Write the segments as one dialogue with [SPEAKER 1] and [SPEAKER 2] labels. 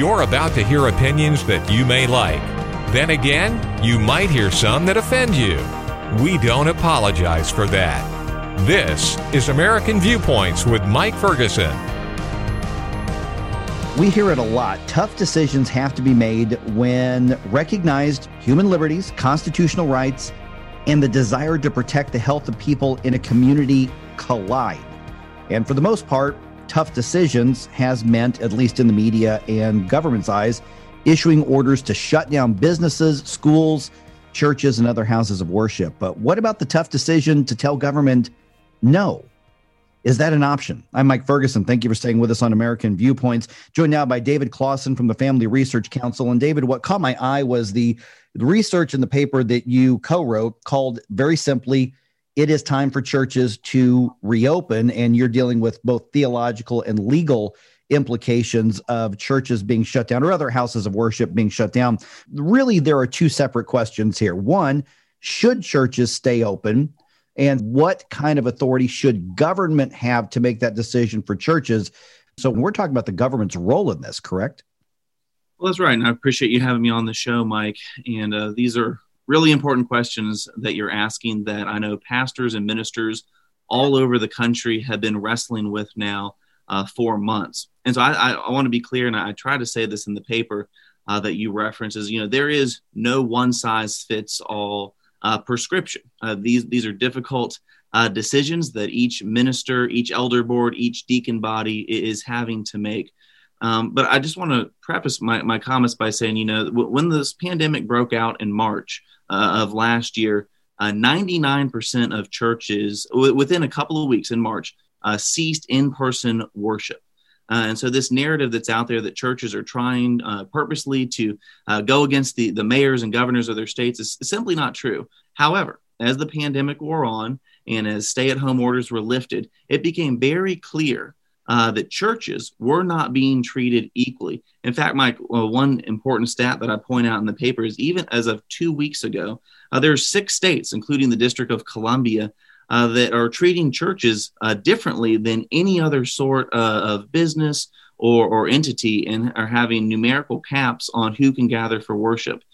[SPEAKER 1] You're about to hear opinions that you may like. Then again, you might hear some that offend you. We don't apologize for that. This is American Viewpoints with Mike Ferguson.
[SPEAKER 2] We hear it a lot. Tough decisions have to be made when recognized human liberties, constitutional rights, and the desire to protect the health of people in a community collide. And for the most part, tough decisions has meant, at least in the media and government's eyes, issuing orders to shut down businesses, schools, churches, and other houses of worship. But what about the tough decision to tell government no? Is that an option? I'm Mike Ferguson. Thank you for staying with us on American Viewpoints. Joined now by David Closson from the Family Research Council. And David, what caught my eye was the research in the paper that you co wrote called very simply it is time for churches to reopen, and you're dealing with both theological and legal implications of churches being shut down or other houses of worship being shut down. Really, there are two separate questions here. One, should churches stay open? And what kind of authority should government have to make that decision for churches? So, we're talking about the government's role in this, correct?
[SPEAKER 3] Well, that's right. And I appreciate you having me on the show, Mike. And uh, these are really important questions that you're asking that I know pastors and ministers all over the country have been wrestling with now uh, for months. And so I, I, I want to be clear, and I, try to say this in the paper uh, that you reference is, you know, there is no one size fits all uh, prescription. Uh, these these are difficult uh, decisions that each minister, each elder board, each deacon body is having to make. Um, but I just want to preface my, my comments by saying, you know, when this pandemic broke out in March, uh, of last year, uh, 99% of churches w- within a couple of weeks in March uh, ceased in person worship. Uh, and so, this narrative that's out there that churches are trying uh, purposely to uh, go against the, the mayors and governors of their states is simply not true. However, as the pandemic wore on and as stay at home orders were lifted, it became very clear uh, that churches were not being treated equally. In fact, Mike, one important stat that I point out in the paper is even as of two weeks ago, uh, there are six states, including the District of Columbia, uh, that are treating churches uh, differently than any other sort uh, of business or, or entity and are having numerical caps on who can gather for worship.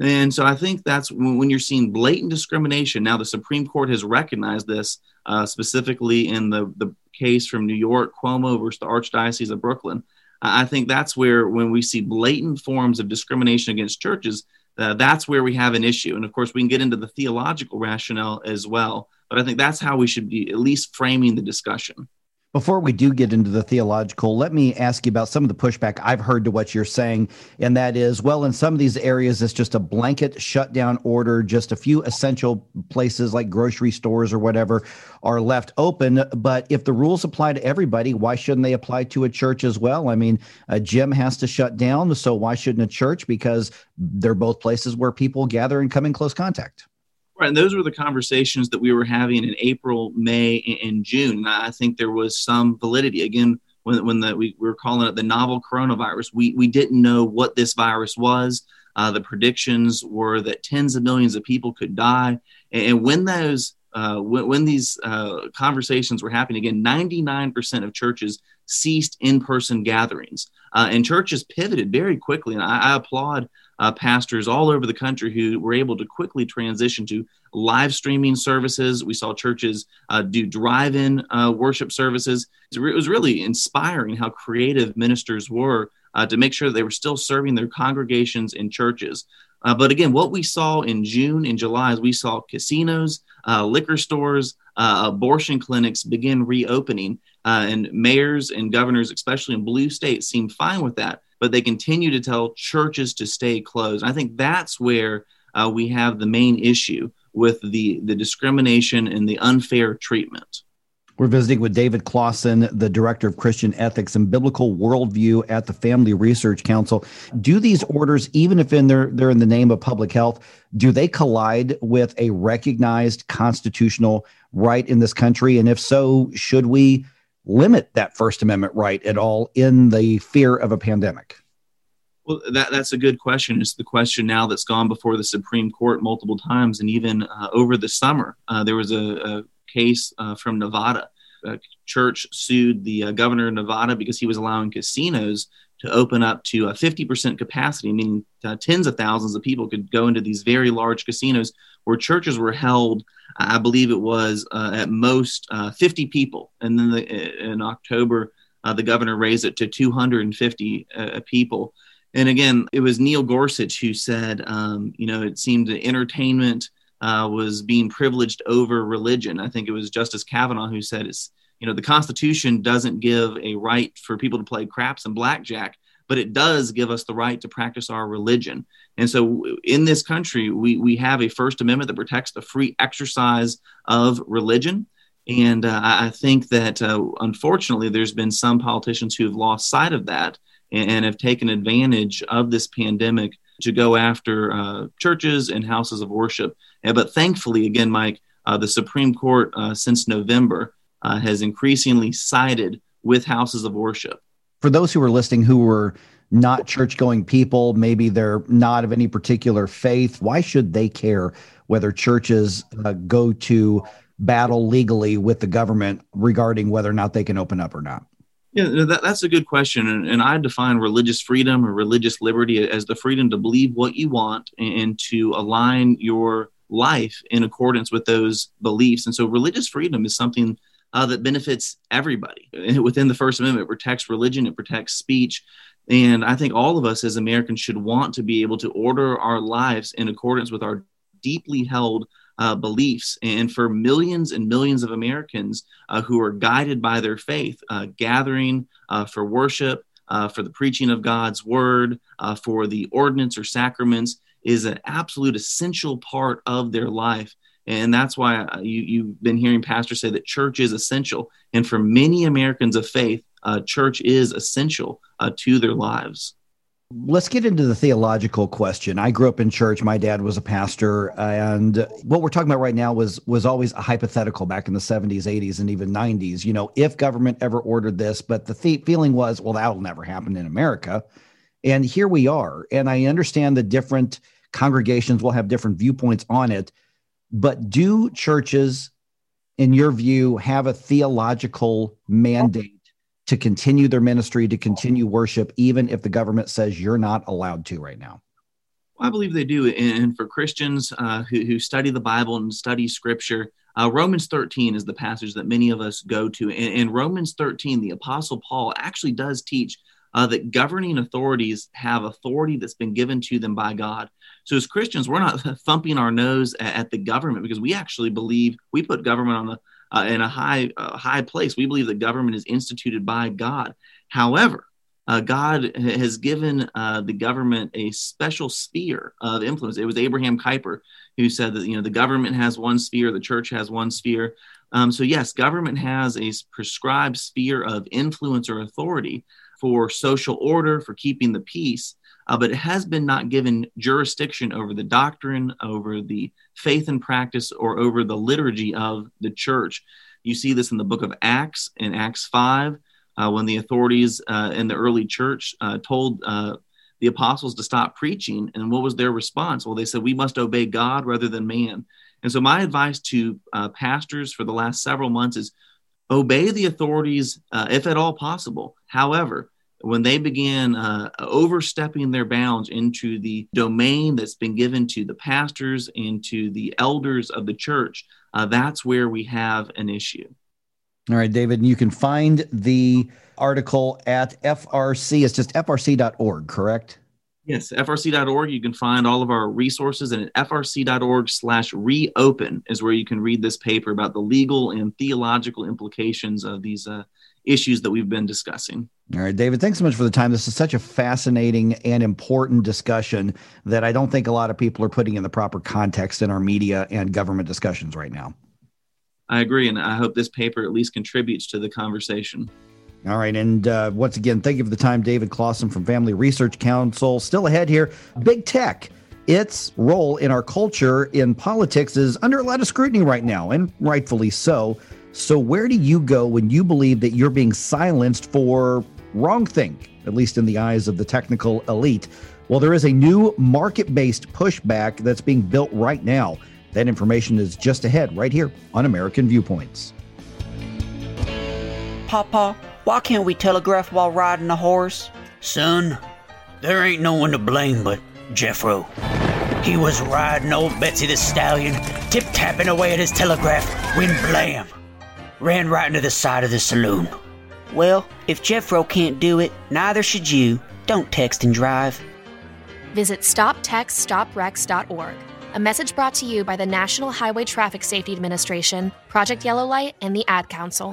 [SPEAKER 3] And so I think that's when, you're seeing blatant discrimination. Now, the Supreme Court has recognized this uh, specifically in the, the case from New York, Cuomo versus the Archdiocese of Brooklyn. I think that's where, when we see blatant forms of discrimination against churches, uh, that's where we have an issue. And of course, we can get into the theological rationale as well. But I think that's how we should be at least framing the discussion.
[SPEAKER 2] Before we do get into the theological, let me ask you about some of the pushback I've heard to what you're saying. And that is, well, in some of these areas, it's just a blanket shutdown order. Just a few essential places like grocery stores or whatever are left open. But if the rules apply to everybody, why shouldn't they apply to a church as well? I mean, a gym has to shut down. So why shouldn't a church? Because they're both places where people gather and come in close contact.
[SPEAKER 3] Right, and those were the conversations that we were having in April, May, and June. And I think there was some validity. Again, when when the, we, we were calling it the novel coronavirus, we we didn't know what this virus was. Uh, the predictions were that tens of millions of people could die, and when those uh, when, when, these uh, conversations were happening again, 99% of churches ceased in-person gatherings, uh, and churches pivoted very quickly. And I, I applaud uh, pastors all over the country who were able to quickly transition to live streaming services. We saw churches uh, do drive in uh, worship services. It was really inspiring how creative ministers were uh, to make sure they were still serving their congregations in churches. Uh, but again, what we saw in June and July is we saw casinos, uh, liquor stores, abortion clinics begin reopening. and mayors and governors, especially in blue states, seemed fine with that but they continue to tell churches to stay closed. I think that's where uh, we have the main issue with the, the discrimination and the unfair treatment.
[SPEAKER 2] We're visiting with David Closson, the Director of Christian Ethics and Biblical Worldview at the Family Research Council. Do these orders, even if in their, they're in the name of public health, do they collide with a recognized constitutional right in this country? And if so, should we limit that First Amendment right at all in the fear of a pandemic?
[SPEAKER 3] Well, that, that's a good question. It's the question now that's gone before the Supreme Court multiple times. And even uh, over the summer, uh, there was a, a case uh, from Nevada. A church sued the uh, governor of Nevada because he was allowing casinos to open up to a 50% capacity, meaning uh, tens of thousands of people could go into these very large casinos where churches were held. I believe it was uh, at most 50 people. And then the, in October, the governor raised it to 250 people and again, it was Neil Gorsuch who said, um, you know, it seemed that entertainment uh, was being privileged over religion. I think it was Justice Kavanaugh who said, it's, you know, the Constitution doesn't give a right for people to play craps and blackjack, but it does give us the right to practice our religion. And so in this country, we, we have a First Amendment that protects the free exercise of religion. And uh, I think that uh, unfortunately, there's been some politicians who have lost sight of that and, have taken advantage of this pandemic to go after uh, churches and houses of worship. But thankfully, again, Mike, uh, the Supreme Court uh, since November uh, has increasingly sided with houses of worship.
[SPEAKER 2] For those who are listening who were not church going people, maybe they're not of any particular faith, why should they care whether churches uh, go to battle legally with the government regarding whether or not they can open up or not?
[SPEAKER 3] Yeah, that, that's a good question. And, and, I define religious freedom or religious liberty as the freedom to believe what you want and to align your life in accordance with those beliefs. And so religious freedom is something uh, that benefits everybody. Within the First Amendment, it protects religion, it protects speech. And I think all of us as Americans should want to be able to order our lives in accordance with our deeply held uh, beliefs. And for millions and millions of Americans uh, who are guided by their faith, uh, gathering uh, for worship, uh, for the preaching of God's word, for the ordinance or sacraments is an absolute essential part of their life. And that's why you, you've been hearing pastors say that church is essential. And for many Americans of faith, uh, church is essential uh, to their lives.
[SPEAKER 2] Let's get into the theological question. I grew up in church. My dad was a pastor, and what we're talking about right now was was always a hypothetical back in the 70s, 80s, and even 90s. You know, if government ever ordered this, but the th- feeling was, well, that'll never happen in America. And here we are. And I understand the different congregations will have different viewpoints on it, but do churches, in your view, have a theological mandate to continue their ministry, to continue worship, even if the government says you're not allowed to right now?
[SPEAKER 3] I believe they do. And for Christians uh, who, who, study the Bible and study scripture, uh, Romans 13 is the passage that many of us go to. In, in Romans 13, the Apostle Paul actually does teach uh, that governing authorities have authority that's been given to them by God. So, as Christians, we're not thumping our nose at, at the government because we actually believe we put government on the uh, in a high uh, high place. We believe that government is instituted by God. However, uh, God has given uh, the government a special sphere of influence. It was Abraham Kuyper who said that you know the government has one sphere, the church has one sphere. Um, so yes, government has a prescribed sphere of influence or authority for social order, for keeping the peace uh, but it has been not given jurisdiction over the doctrine, over the faith and practice, or over the liturgy of the church. You see this in the book of Acts, in Acts 5, uh, when the authorities uh, in the early church uh, told uh, the apostles to stop preaching. And what was their response? Well, they said, We must obey God rather than man. And so, my advice to uh, pastors for the last several months is obey the authorities if at all possible. However, when they began uh, overstepping their bounds into the domain that's been given to the pastors and to the elders of the church, uh, that's where we have an issue.
[SPEAKER 2] All right, David, you can find the article at FRC. It's just frc.org, correct?
[SPEAKER 3] Yes, frc.org. You can find all of our resources, and at frc.org slash reopen is where you can read this paper about the legal and theological implications of these uh, issues that we've been discussing.
[SPEAKER 2] All right, David, thanks so much for the time. This is such a fascinating and important discussion that I don't think a lot of people are putting in the proper context in our media and government discussions right now.
[SPEAKER 3] I agree, and I hope this paper at least contributes to the conversation.
[SPEAKER 2] All right. And uh, once again, thank you for the time, David Closson from Family Research Council. Still ahead here, big tech. Its role in our culture in politics is under a lot of scrutiny right now, and rightfully so. So, where do you go when you believe that you're being silenced for wrong thing, at least in the eyes of the technical elite? Well, there is a new market based pushback that's being built right now. That information is just ahead right here on American Viewpoints.
[SPEAKER 4] Papa, why can't we telegraph while riding a horse?
[SPEAKER 5] Son, there ain't no one to blame but Jeffro. He was riding old Betsy the Stallion, tip tapping away at his telegraph, when blam! Ran right into the side of the saloon.
[SPEAKER 4] Well, if Jeffro can't do it, neither should you. Don't text and drive.
[SPEAKER 6] Visit stoptextsstopwrecks.org. A message brought to you by the National Highway Traffic Safety Administration, Project Yellow Light, and the Ad Council.